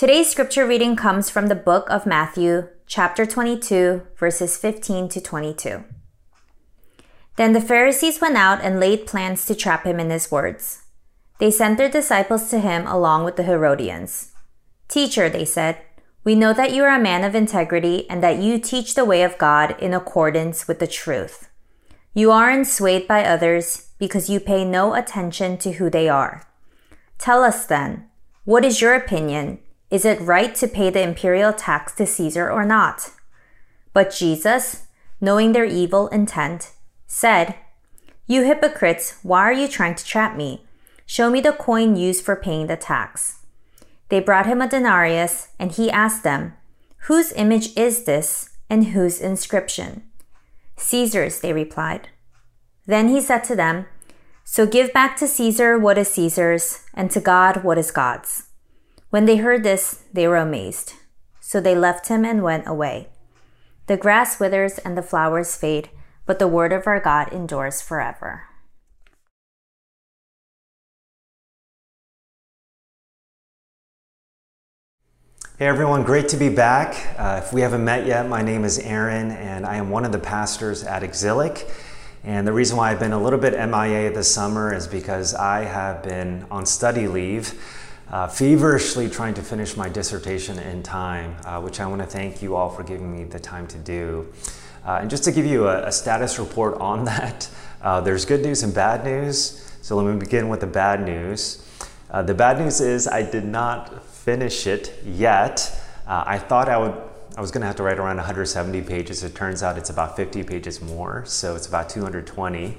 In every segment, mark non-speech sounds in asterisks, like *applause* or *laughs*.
Today's scripture reading comes from the book of Matthew, chapter 22, verses 15 to 22. Then the Pharisees went out and laid plans to trap him in his words. They sent their disciples to him along with the Herodians. Teacher, they said, we know that you are a man of integrity and that you teach the way of God in accordance with the truth. You aren't swayed by others because you pay no attention to who they are. Tell us then, what is your opinion? Is it right to pay the imperial tax to Caesar or not? But Jesus, knowing their evil intent, said, You hypocrites, why are you trying to trap me? Show me the coin used for paying the tax. They brought him a denarius, and he asked them, Whose image is this, and whose inscription? Caesar's, they replied. Then he said to them, So give back to Caesar what is Caesar's, and to God what is God's. When they heard this, they were amazed. So they left him and went away. The grass withers and the flowers fade, but the word of our God endures forever. Hey everyone, great to be back. Uh, if we haven't met yet, my name is Aaron and I am one of the pastors at Exilic. And the reason why I've been a little bit MIA this summer is because I have been on study leave, uh, feverishly trying to finish my dissertation in time, uh, which I want to thank you all for giving me the time to do. Uh, and just to give you a, a status report on *laughs* that, uh, there's good news and bad news. So let me begin with the bad news. Uh, the bad news is I did not finish it yet. Uh, I thought I would I was going to have to write around 170 pages. It turns out it's about 50 pages more, so it's about 220.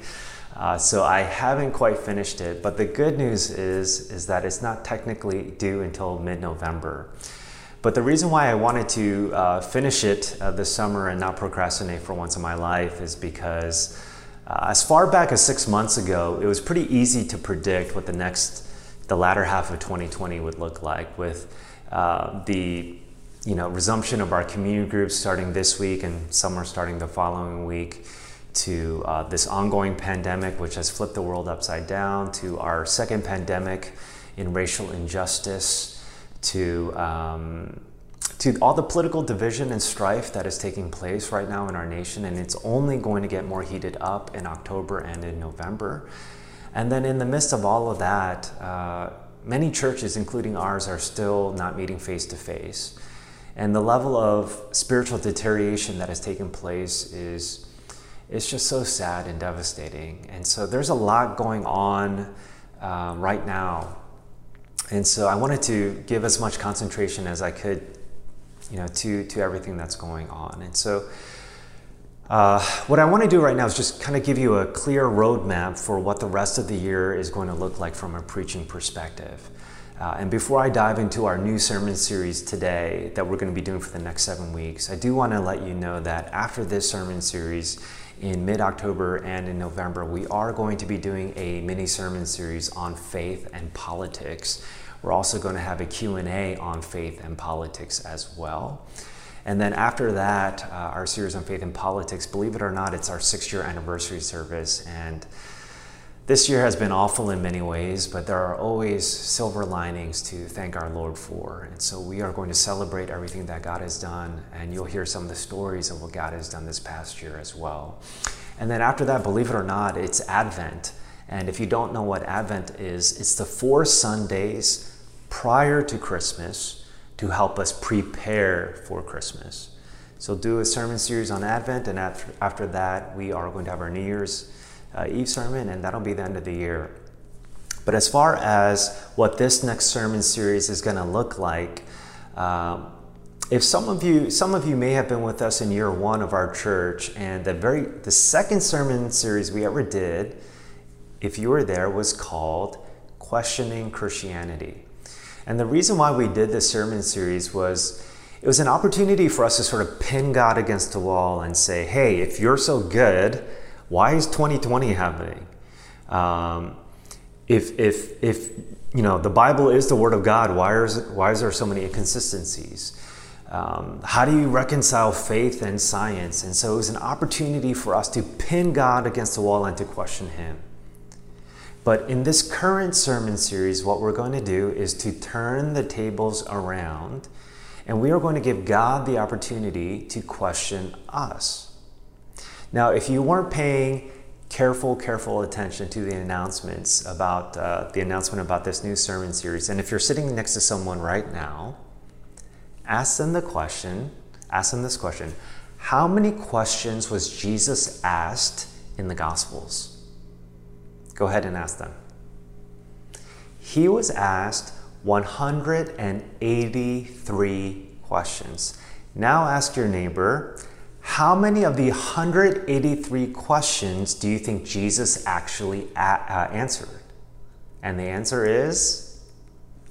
Uh, so I haven't quite finished it, but the good news is is that it's not technically due until mid-November. But the reason why I wanted to uh, finish it uh, this summer and not procrastinate for once in my life is because uh, as far back as six months ago, it was pretty easy to predict what the next the latter half of 2020 would look like with uh, the you know resumption of our community groups starting this week and some are starting the following week to uh, this ongoing pandemic which has flipped the world upside down to our second pandemic in racial injustice to um, to all the political division and strife that is taking place right now in our nation and it's only going to get more heated up in October and in November and then in the midst of all of that, uh, many churches, including ours, are still not meeting face to face. And the level of spiritual deterioration that has taken place is it's just so sad and devastating. And so there's a lot going on uh, right now. And so I wanted to give as much concentration as I could, you know, to, to everything that's going on. And so uh, what I want to do right now is just kind of give you a clear roadmap for what the rest of the year is going to look like from a preaching perspective. Uh, and before I dive into our new sermon series today that we're going to be doing for the next seven weeks, I do want to let you know that after this sermon series in mid-October and in November, we are going to be doing a mini sermon series on faith and politics. We're also going to have a Q&A on faith and politics as well. And then after that, uh, our series on faith and politics, believe it or not, it's our six year anniversary service. And this year has been awful in many ways, but there are always silver linings to thank our Lord for. And so we are going to celebrate everything that God has done, and you'll hear some of the stories of what God has done this past year as well. And then after that, believe it or not, it's Advent. And if you don't know what Advent is, it's the four Sundays prior to Christmas to help us prepare for Christmas. So, do a sermon series on Advent, and after, after that, we are going to have our New Year's uh, Eve sermon, and that'll be the end of the year. But as far as what this next sermon series is going to look like, um, if some of you some of you may have been with us in year one of our church, and the very the second sermon series we ever did, if you were there, was called "Questioning Christianity." And the reason why we did this sermon series was it was an opportunity for us to sort of pin God against the wall and say, hey, if you're so good, why is 2020 happening? Um, if, if, if you know the Bible is the Word of God, why is, why is there so many inconsistencies? Um, how do you reconcile faith and science? And so it was an opportunity for us to pin God against the wall and to question Him. But in this current sermon series, what we're going to do is to turn the tables around and we are going to give God the opportunity to question us. Now, if you weren't paying careful, careful attention to the announcements about uh, the announcement about this new sermon series, and if you're sitting next to someone right now, ask them the question, ask them this question How many questions was Jesus asked in the Gospels? Go ahead and ask them. He was asked 183 questions. Now ask your neighbor, how many of the 183 questions do you think Jesus actually a- uh, answered? And the answer is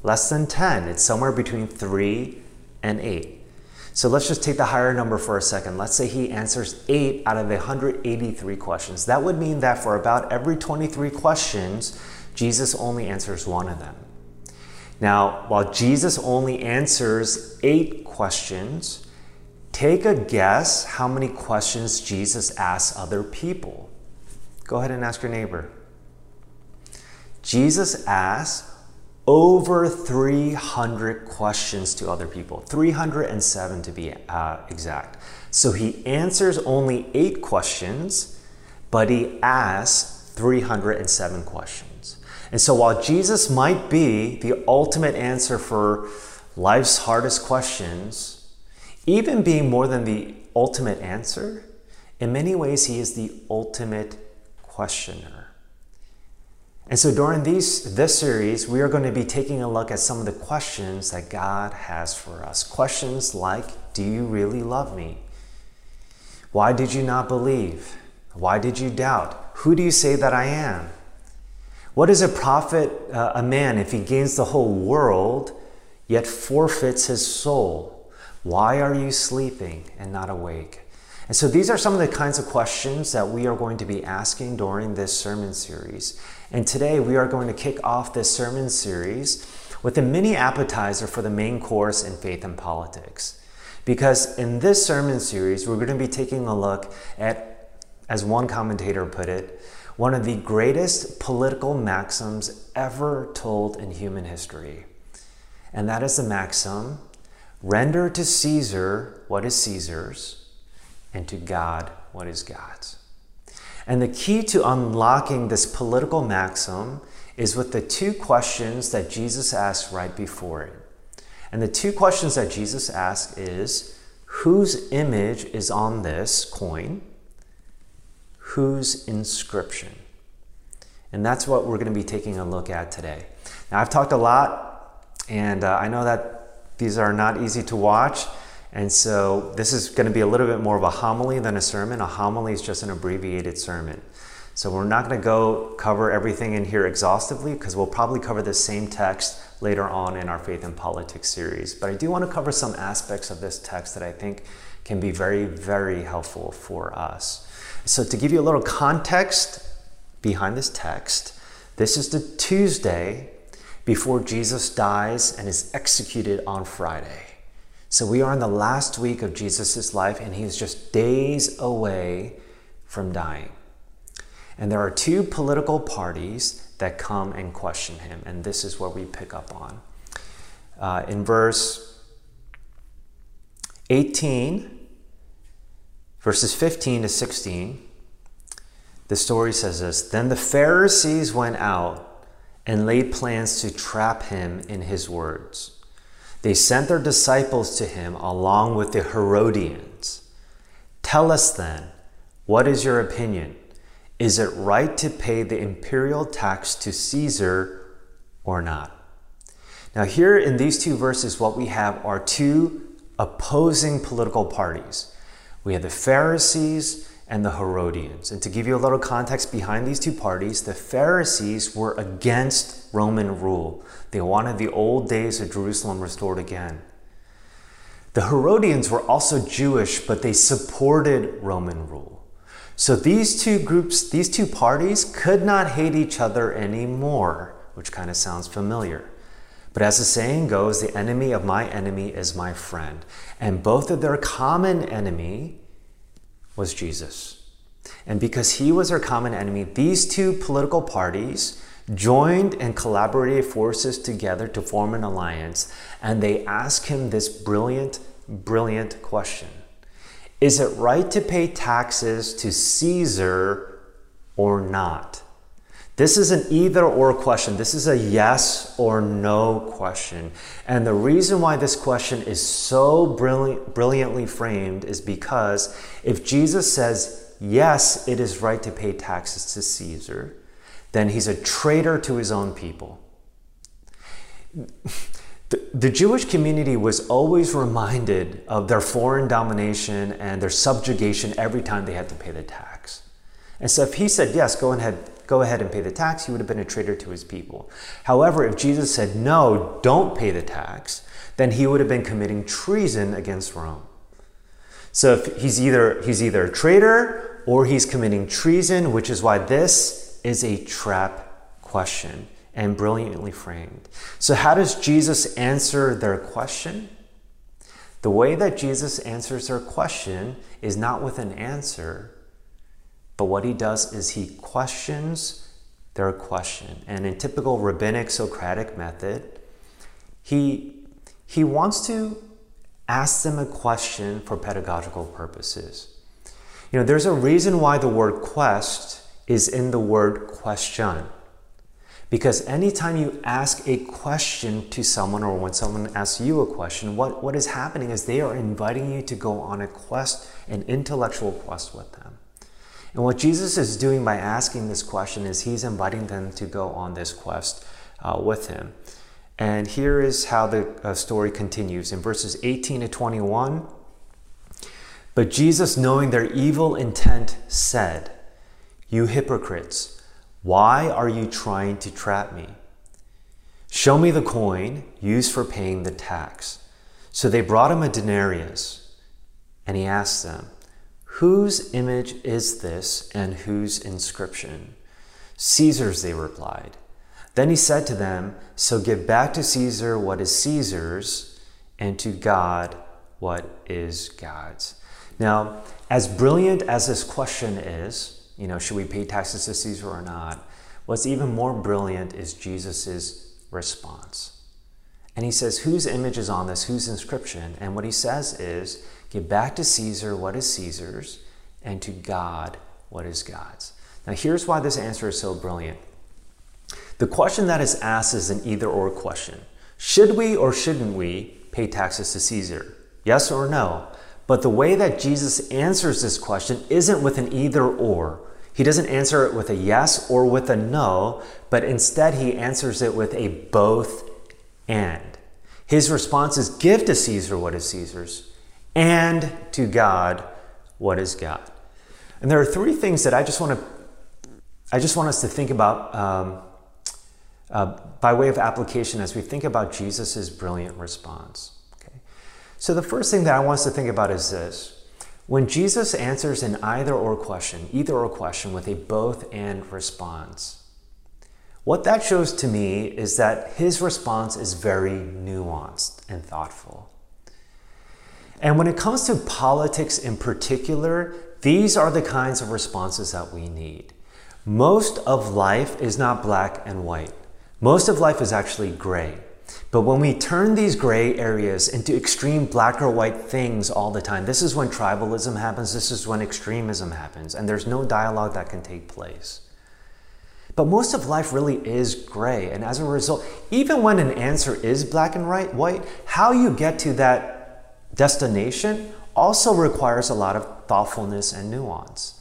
less than 10. It's somewhere between 3 and 8. So let's just take the higher number for a second. Let's say he answers 8 out of the 183 questions. That would mean that for about every 23 questions, Jesus only answers one of them. Now, while Jesus only answers 8 questions, take a guess how many questions Jesus asks other people. Go ahead and ask your neighbor. Jesus asks over 300 questions to other people, 307 to be uh, exact. So he answers only eight questions, but he asks 307 questions. And so while Jesus might be the ultimate answer for life's hardest questions, even being more than the ultimate answer, in many ways, he is the ultimate questioner. And so during these, this series, we are going to be taking a look at some of the questions that God has for us. Questions like Do you really love me? Why did you not believe? Why did you doubt? Who do you say that I am? What does it profit uh, a man if he gains the whole world yet forfeits his soul? Why are you sleeping and not awake? And so these are some of the kinds of questions that we are going to be asking during this sermon series. And today we are going to kick off this sermon series with a mini appetizer for the main course in faith and politics. Because in this sermon series, we're going to be taking a look at, as one commentator put it, one of the greatest political maxims ever told in human history. And that is the maxim render to Caesar what is Caesar's and to God what is God's. And the key to unlocking this political maxim is with the two questions that Jesus asked right before it. And the two questions that Jesus asked is whose image is on this coin? Whose inscription? And that's what we're going to be taking a look at today. Now, I've talked a lot, and uh, I know that these are not easy to watch. And so this is going to be a little bit more of a homily than a sermon. A homily is just an abbreviated sermon. So we're not going to go cover everything in here exhaustively because we'll probably cover the same text later on in our Faith and Politics series. But I do want to cover some aspects of this text that I think can be very, very helpful for us. So to give you a little context behind this text, this is the Tuesday before Jesus dies and is executed on Friday. So we are in the last week of Jesus' life, and he is just days away from dying. And there are two political parties that come and question him, and this is what we pick up on. Uh, in verse 18, verses 15 to 16, the story says this Then the Pharisees went out and laid plans to trap him in his words. They sent their disciples to him along with the Herodians. Tell us then, what is your opinion? Is it right to pay the imperial tax to Caesar or not? Now, here in these two verses, what we have are two opposing political parties. We have the Pharisees and the Herodians. And to give you a little context behind these two parties, the Pharisees were against Roman rule. They wanted the old days of Jerusalem restored again. The Herodians were also Jewish, but they supported Roman rule. So these two groups, these two parties could not hate each other anymore, which kind of sounds familiar. But as the saying goes, the enemy of my enemy is my friend. And both of their common enemy was Jesus. And because he was our common enemy, these two political parties joined and collaborated forces together to form an alliance, and they asked him this brilliant, brilliant question Is it right to pay taxes to Caesar or not? This is an either or question. This is a yes or no question. And the reason why this question is so brilliant, brilliantly framed is because if Jesus says, yes, it is right to pay taxes to Caesar, then he's a traitor to his own people. The, the Jewish community was always reminded of their foreign domination and their subjugation every time they had to pay the tax. And so if he said, yes, go ahead, go ahead and pay the tax, he would have been a traitor to his people. However, if Jesus said, no, don't pay the tax, then he would have been committing treason against Rome. So if he's either he's either a traitor or he's committing treason, which is why this is a trap question and brilliantly framed. So how does Jesus answer their question? The way that Jesus answers their question is not with an answer, but what he does is he questions their question. And in typical rabbinic Socratic method, he, he wants to ask them a question for pedagogical purposes. You know, there's a reason why the word quest is in the word question. Because anytime you ask a question to someone or when someone asks you a question, what, what is happening is they are inviting you to go on a quest, an intellectual quest with them. And what Jesus is doing by asking this question is he's inviting them to go on this quest uh, with him. And here is how the uh, story continues in verses 18 to 21. But Jesus, knowing their evil intent, said, You hypocrites, why are you trying to trap me? Show me the coin used for paying the tax. So they brought him a denarius, and he asked them, Whose image is this and whose inscription? Caesar's, they replied. Then he said to them, So give back to Caesar what is Caesar's, and to God what is God's. Now, as brilliant as this question is, you know, should we pay taxes to Caesar or not? What's even more brilliant is Jesus' response. And he says, Whose image is on this? Whose inscription? And what he says is, Give back to Caesar what is Caesar's, and to God what is God's. Now, here's why this answer is so brilliant. The question that is asked is an either or question. Should we or shouldn't we pay taxes to Caesar? Yes or no? But the way that Jesus answers this question isn't with an either or. He doesn't answer it with a yes or with a no, but instead he answers it with a both and. His response is give to Caesar what is Caesar's, and to God what is God. And there are three things that I just want to I just want us to think about um, uh, by way of application as we think about Jesus' brilliant response. Okay? So the first thing that I want us to think about is this. When Jesus answers an either or question, either or question with a both and response, what that shows to me is that his response is very nuanced and thoughtful. And when it comes to politics in particular, these are the kinds of responses that we need. Most of life is not black and white. Most of life is actually gray. But when we turn these gray areas into extreme black or white things all the time, this is when tribalism happens, this is when extremism happens, and there's no dialogue that can take place. But most of life really is gray, and as a result, even when an answer is black and white, how you get to that destination also requires a lot of thoughtfulness and nuance.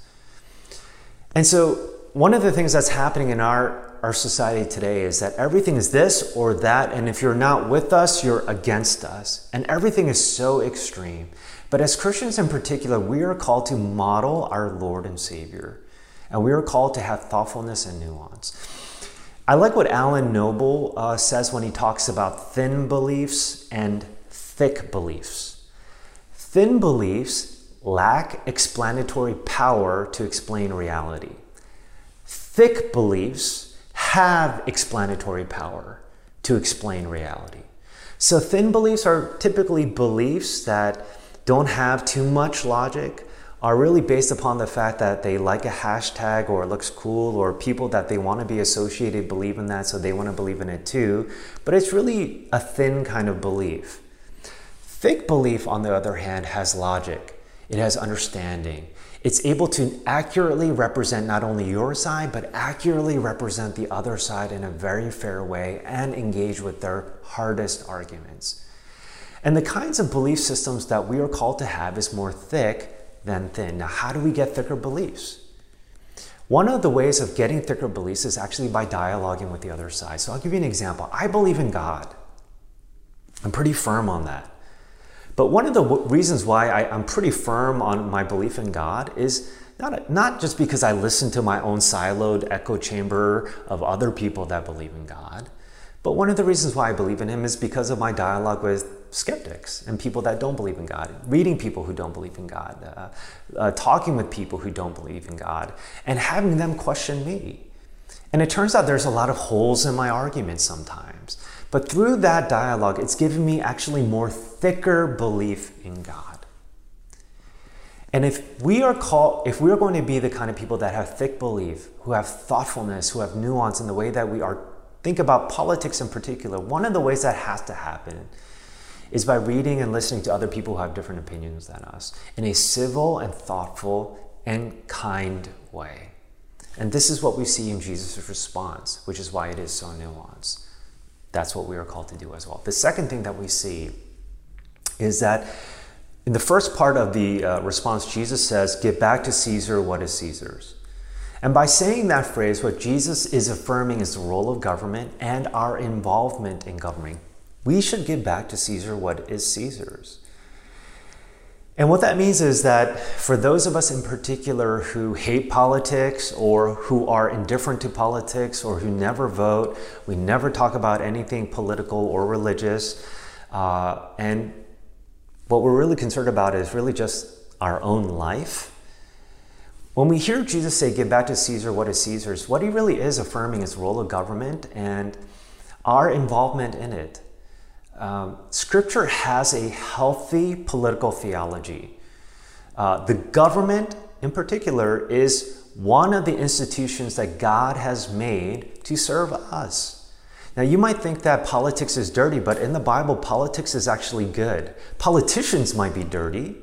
And so, one of the things that's happening in our, our society today is that everything is this or that, and if you're not with us, you're against us. And everything is so extreme. But as Christians in particular, we are called to model our Lord and Savior, and we are called to have thoughtfulness and nuance. I like what Alan Noble uh, says when he talks about thin beliefs and thick beliefs. Thin beliefs lack explanatory power to explain reality. Thick beliefs have explanatory power to explain reality. So, thin beliefs are typically beliefs that don't have too much logic are really based upon the fact that they like a hashtag or it looks cool or people that they want to be associated believe in that so they want to believe in it too. But it's really a thin kind of belief. Thick belief, on the other hand, has logic, it has understanding. It's able to accurately represent not only your side, but accurately represent the other side in a very fair way and engage with their hardest arguments. And the kinds of belief systems that we are called to have is more thick than thin. Now, how do we get thicker beliefs? One of the ways of getting thicker beliefs is actually by dialoguing with the other side. So I'll give you an example. I believe in God. I'm pretty firm on that. But one of the reasons why I, am pretty firm on my belief in God is not, not just because I listen to my own siloed echo chamber of other people that believe in God, but one of the reasons why I believe in Him is because of my dialogue with skeptics and people that don't believe in God, reading people who don't believe in God, uh, uh, talking with people who don't believe in God, and having them question me. And it turns out there's a lot of holes in my argument sometimes. But through that dialogue, it's given me actually more thicker belief in God. And if we are called, if we are going to be the kind of people that have thick belief, who have thoughtfulness, who have nuance in the way that we are think about politics in particular, one of the ways that has to happen is by reading and listening to other people who have different opinions than us in a civil and thoughtful and kind way. And this is what we see in Jesus' response, which is why it is so nuanced. That's what we are called to do as well. The second thing that we see is that in the first part of the uh, response, Jesus says, Give back to Caesar what is Caesar's. And by saying that phrase, what Jesus is affirming is the role of government and our involvement in governing. We should give back to Caesar what is Caesar's. And what that means is that for those of us in particular who hate politics or who are indifferent to politics or who never vote, we never talk about anything political or religious. Uh, and what we're really concerned about is really just our own life. When we hear Jesus say, Give back to Caesar what is Caesar's, what he really is affirming is the role of government and our involvement in it. Um, scripture has a healthy political theology. Uh, the government, in particular, is one of the institutions that God has made to serve us. Now, you might think that politics is dirty, but in the Bible, politics is actually good. Politicians might be dirty,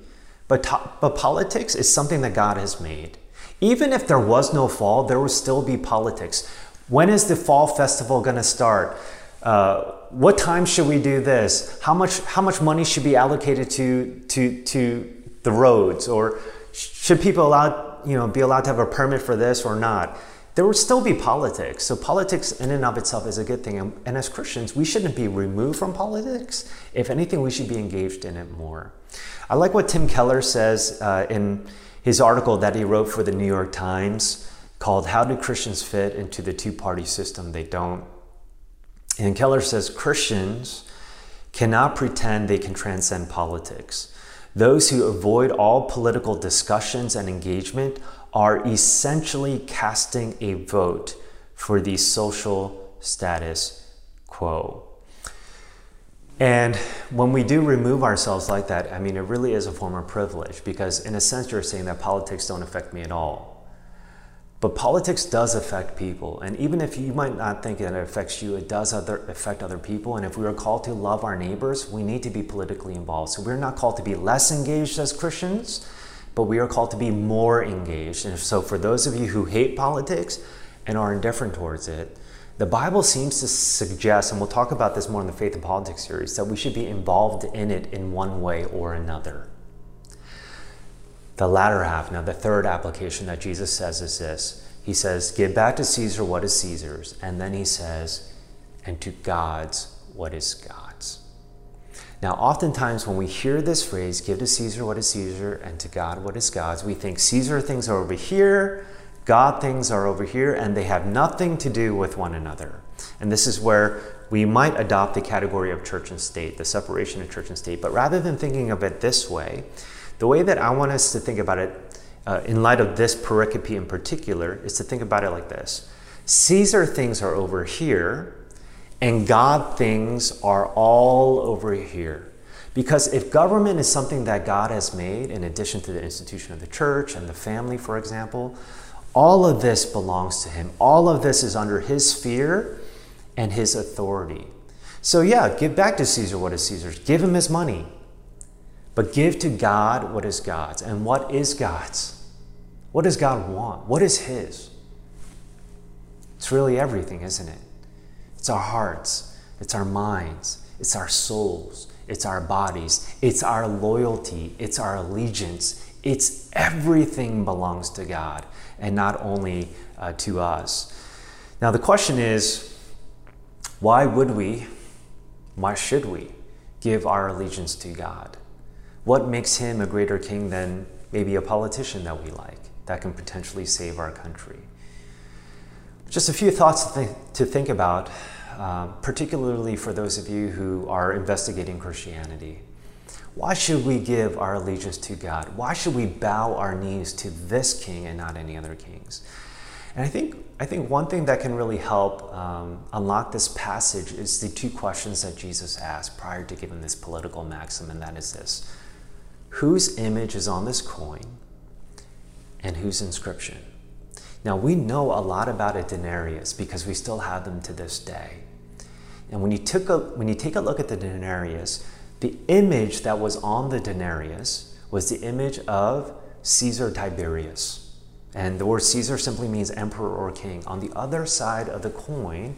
but, to- but politics is something that God has made. Even if there was no fall, there would still be politics. When is the fall festival going to start? Uh, what time should we do this? How much how much money should be allocated to to to the roads, or should people allowed you know be allowed to have a permit for this or not? There will still be politics. So politics in and of itself is a good thing, and, as Christians, we shouldn't be removed from politics. If anything, we should be engaged in it more. I like what Tim Keller says uh, in his article that he wrote for the New York Times called "How Do Christians Fit into the Two-Party System They Don't." And Keller says Christians cannot pretend they can transcend politics. Those who avoid all political discussions and engagement are essentially casting a vote for the social status quo. And when we do remove ourselves like that, I mean, it really is a form of privilege because, in a sense, you're saying that politics don't affect me at all. But politics does affect people. And even if you might not think that it affects you, it does other, affect other people. And if we are called to love our neighbors, we need to be politically involved. So we're not called to be less engaged as Christians, but we are called to be more engaged. And so for those of you who hate politics and are indifferent towards it, the Bible seems to suggest, and we'll talk about this more in the Faith and Politics series, that we should be involved in it in one way or another. The latter half, now the third application that Jesus says is this He says, Give back to Caesar what is Caesar's, and then he says, And to God's what is God's. Now, oftentimes when we hear this phrase, give to Caesar what is Caesar, and to God what is God's, we think Caesar things are over here, God things are over here, and they have nothing to do with one another. And this is where we might adopt the category of church and state, the separation of church and state. But rather than thinking of it this way, the way that I want us to think about it, uh, in light of this pericope in particular, is to think about it like this Caesar things are over here, and God things are all over here. Because if government is something that God has made, in addition to the institution of the church and the family, for example, all of this belongs to Him. All of this is under His sphere and His authority. So, yeah, give back to Caesar what is Caesar's. Give him his money. But give to God what is God's. And what is God's? What does God want? What is His? It's really everything, isn't it? It's our hearts, it's our minds, it's our souls, it's our bodies, it's our loyalty, it's our allegiance. It's everything belongs to God and not only uh, to us. Now, the question is why would we, why should we give our allegiance to God? What makes him a greater king than maybe a politician that we like that can potentially save our country? Just a few thoughts to think, to think about uh, particularly for those of you who are investigating Christianity. Why should we give our allegiance to God? Why should we bow our knees to this king and not any other kings? And I think, I think one thing that can really help um, unlock this passage is the two questions that Jesus asked prior to giving this political maxim, and that is this Whose image is on this coin and whose inscription? Now, we know a lot about a denarius because we still have them to this day. And when you, took a, when you take a look at the denarius, the image that was on the denarius was the image of Caesar Tiberius. And the word Caesar simply means emperor or king. On the other side of the coin,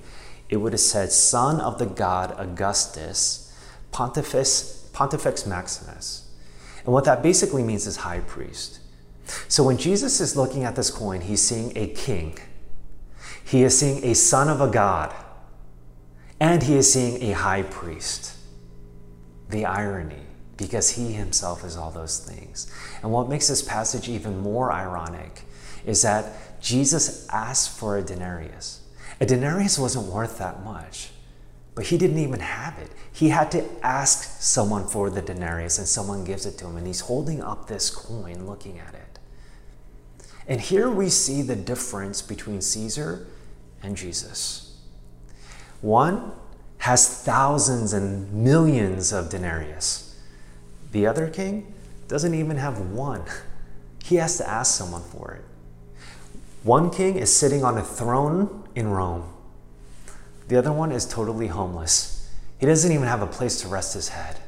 it would have said son of the god Augustus, Pontifex, Pontifex Maximus. And what that basically means is high priest. So when Jesus is looking at this coin, he's seeing a king. He is seeing a son of a god and he is seeing a high priest. The irony, because he himself is all those things. And what makes this passage even more ironic is that Jesus asked for a denarius. A denarius wasn't worth that much, but he didn't even have it. He had to ask someone for the denarius, and someone gives it to him, and he's holding up this coin looking at it. And here we see the difference between Caesar and Jesus. One has thousands and millions of denarius. The other king doesn't even have one. *laughs* He has to ask someone for it. One king is sitting on a throne in Rome. The other one is totally homeless. He doesn't even have a place to rest his head.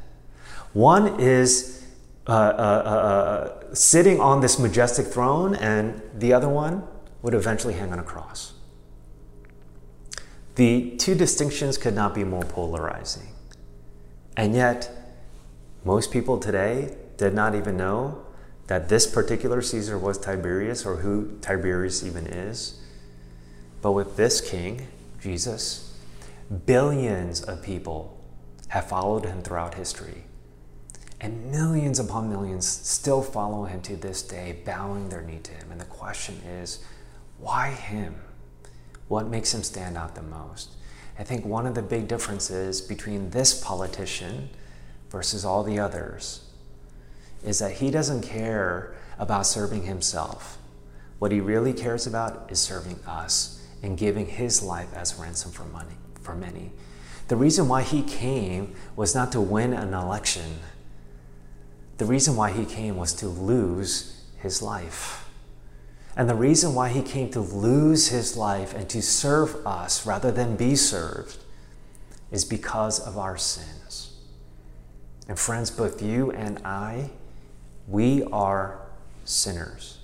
One is uh, uh, uh, uh sitting on this majestic throne, and the other one would eventually hang on a cross. The two distinctions could not be more polarizing. And yet, most people today did not even know that this particular Caesar was Tiberius or who Tiberius even is. But with this king, Jesus, billions of people have followed him throughout history. And millions upon millions still follow him to this day, bowing their knee to him. And the question is, why him? What makes him stand out the most? I think one of the big differences between this politician versus all the others is that he doesn't care about serving himself. What he really cares about is serving us and giving his life as ransom for money for many. The reason why he came was not to win an election. The reason why he came was to lose his life. And the reason why he came to lose his life and to serve us rather than be served is because of our sins. And friends, both you and I, we are sinners.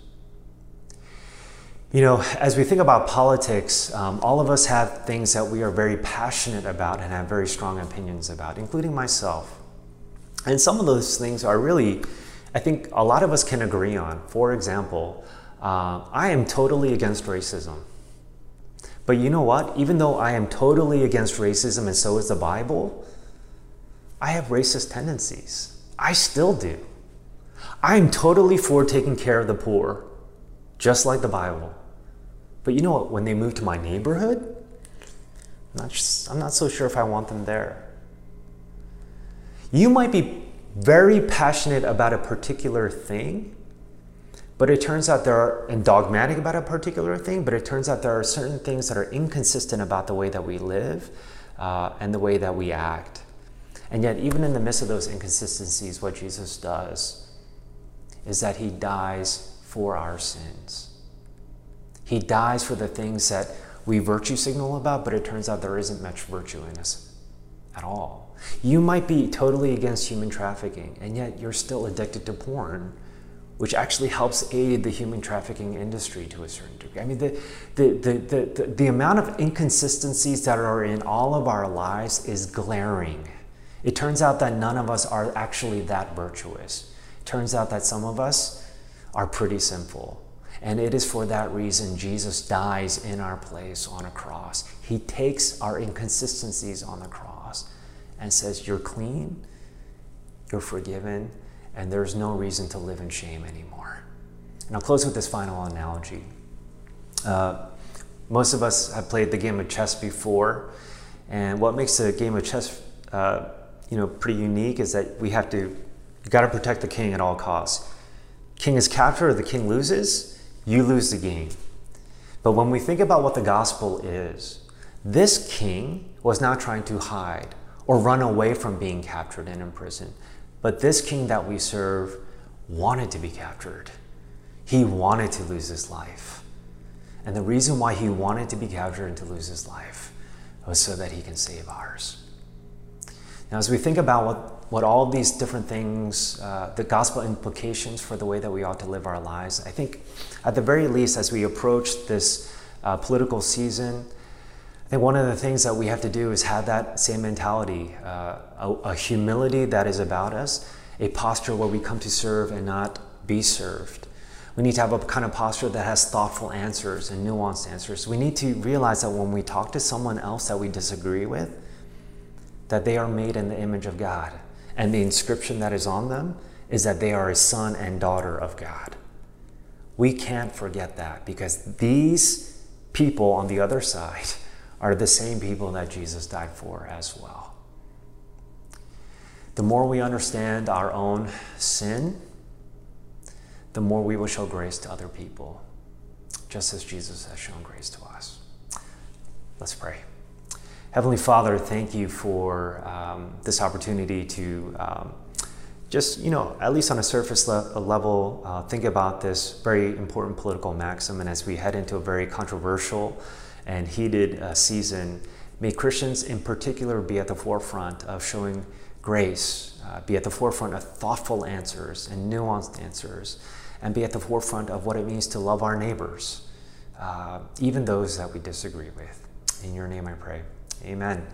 You know, as we think about politics, um, all of us have things that we are very passionate about and have very strong opinions about, including myself. And some of those things are really, I think, a lot of us can agree on. For example, uh, I am totally against racism. But you know what? Even though I am totally against racism and so is the Bible, I have racist tendencies. I still do. I am totally for taking care of the poor, just like the Bible. But you know what? When they move to my neighborhood, I'm not, just, I'm not so sure if I want them there. You might be very passionate about a particular thing, but it turns out there are, and dogmatic about a particular thing, but it turns out there are certain things that are inconsistent about the way that we live uh, and the way that we act. And yet, even in the midst of those inconsistencies, what Jesus does is that he dies for our sins. He dies for the things that we virtue signal about, but it turns out there isn't much virtue in us at all. You might be totally against human trafficking, and yet you're still addicted to porn, which actually helps aid the human trafficking industry to a certain degree. I mean, the, the, the, the, the, amount of inconsistencies that are in all of our lives is glaring. It turns out that none of us are actually that virtuous. It turns out that some of us are pretty sinful. And it is for that reason Jesus dies in our place on a cross. He takes our inconsistencies on the cross and says, You're clean, you're forgiven, and there's no reason to live in shame anymore. And I'll close with this final analogy. Uh, most of us have played the game of chess before, and what makes a game of chess, uh, you know, pretty unique is that we have to, you got to protect the king at all costs. King is captured or the king loses, you lose the game. But when we think about what the gospel is, this king was not trying to hide or run away from being captured and imprisoned. But this king that we serve wanted to be captured. He wanted to lose his life. And the reason why he wanted to be captured and to lose his life was so that he can save ours. Now, as we think about what what all these different things, uh, the gospel implications for the way that we ought to live our lives. I think, at the very least, as we approach this uh, political season, I think one of the things that we have to do is have that same mentality, uh, a, a, humility that is about us, a posture where we come to serve and not be served. We need to have a kind of posture that has thoughtful answers and nuanced answers. We need to realize that when we talk to someone else that we disagree with, that they are made in the image of God and the inscription that is on them is that they are a son and daughter of God. We can't forget that because these people on the other side are the same people that Jesus died for as well. The more we understand our own sin, the more we will show grace to other people, just as Jesus has shown grace to us. Let's pray. Heavenly Father, thank you for um, this opportunity to um, just, you know, at least on a surface le- level, uh, think about this very important political maxim. And as we head into a very controversial and heated uh, season, may Christians in particular be at the forefront of showing grace, uh, be at the forefront of thoughtful answers and nuanced answers, and be at the forefront of what it means to love our neighbors, uh, even those that we disagree with. In your name I pray. Amen.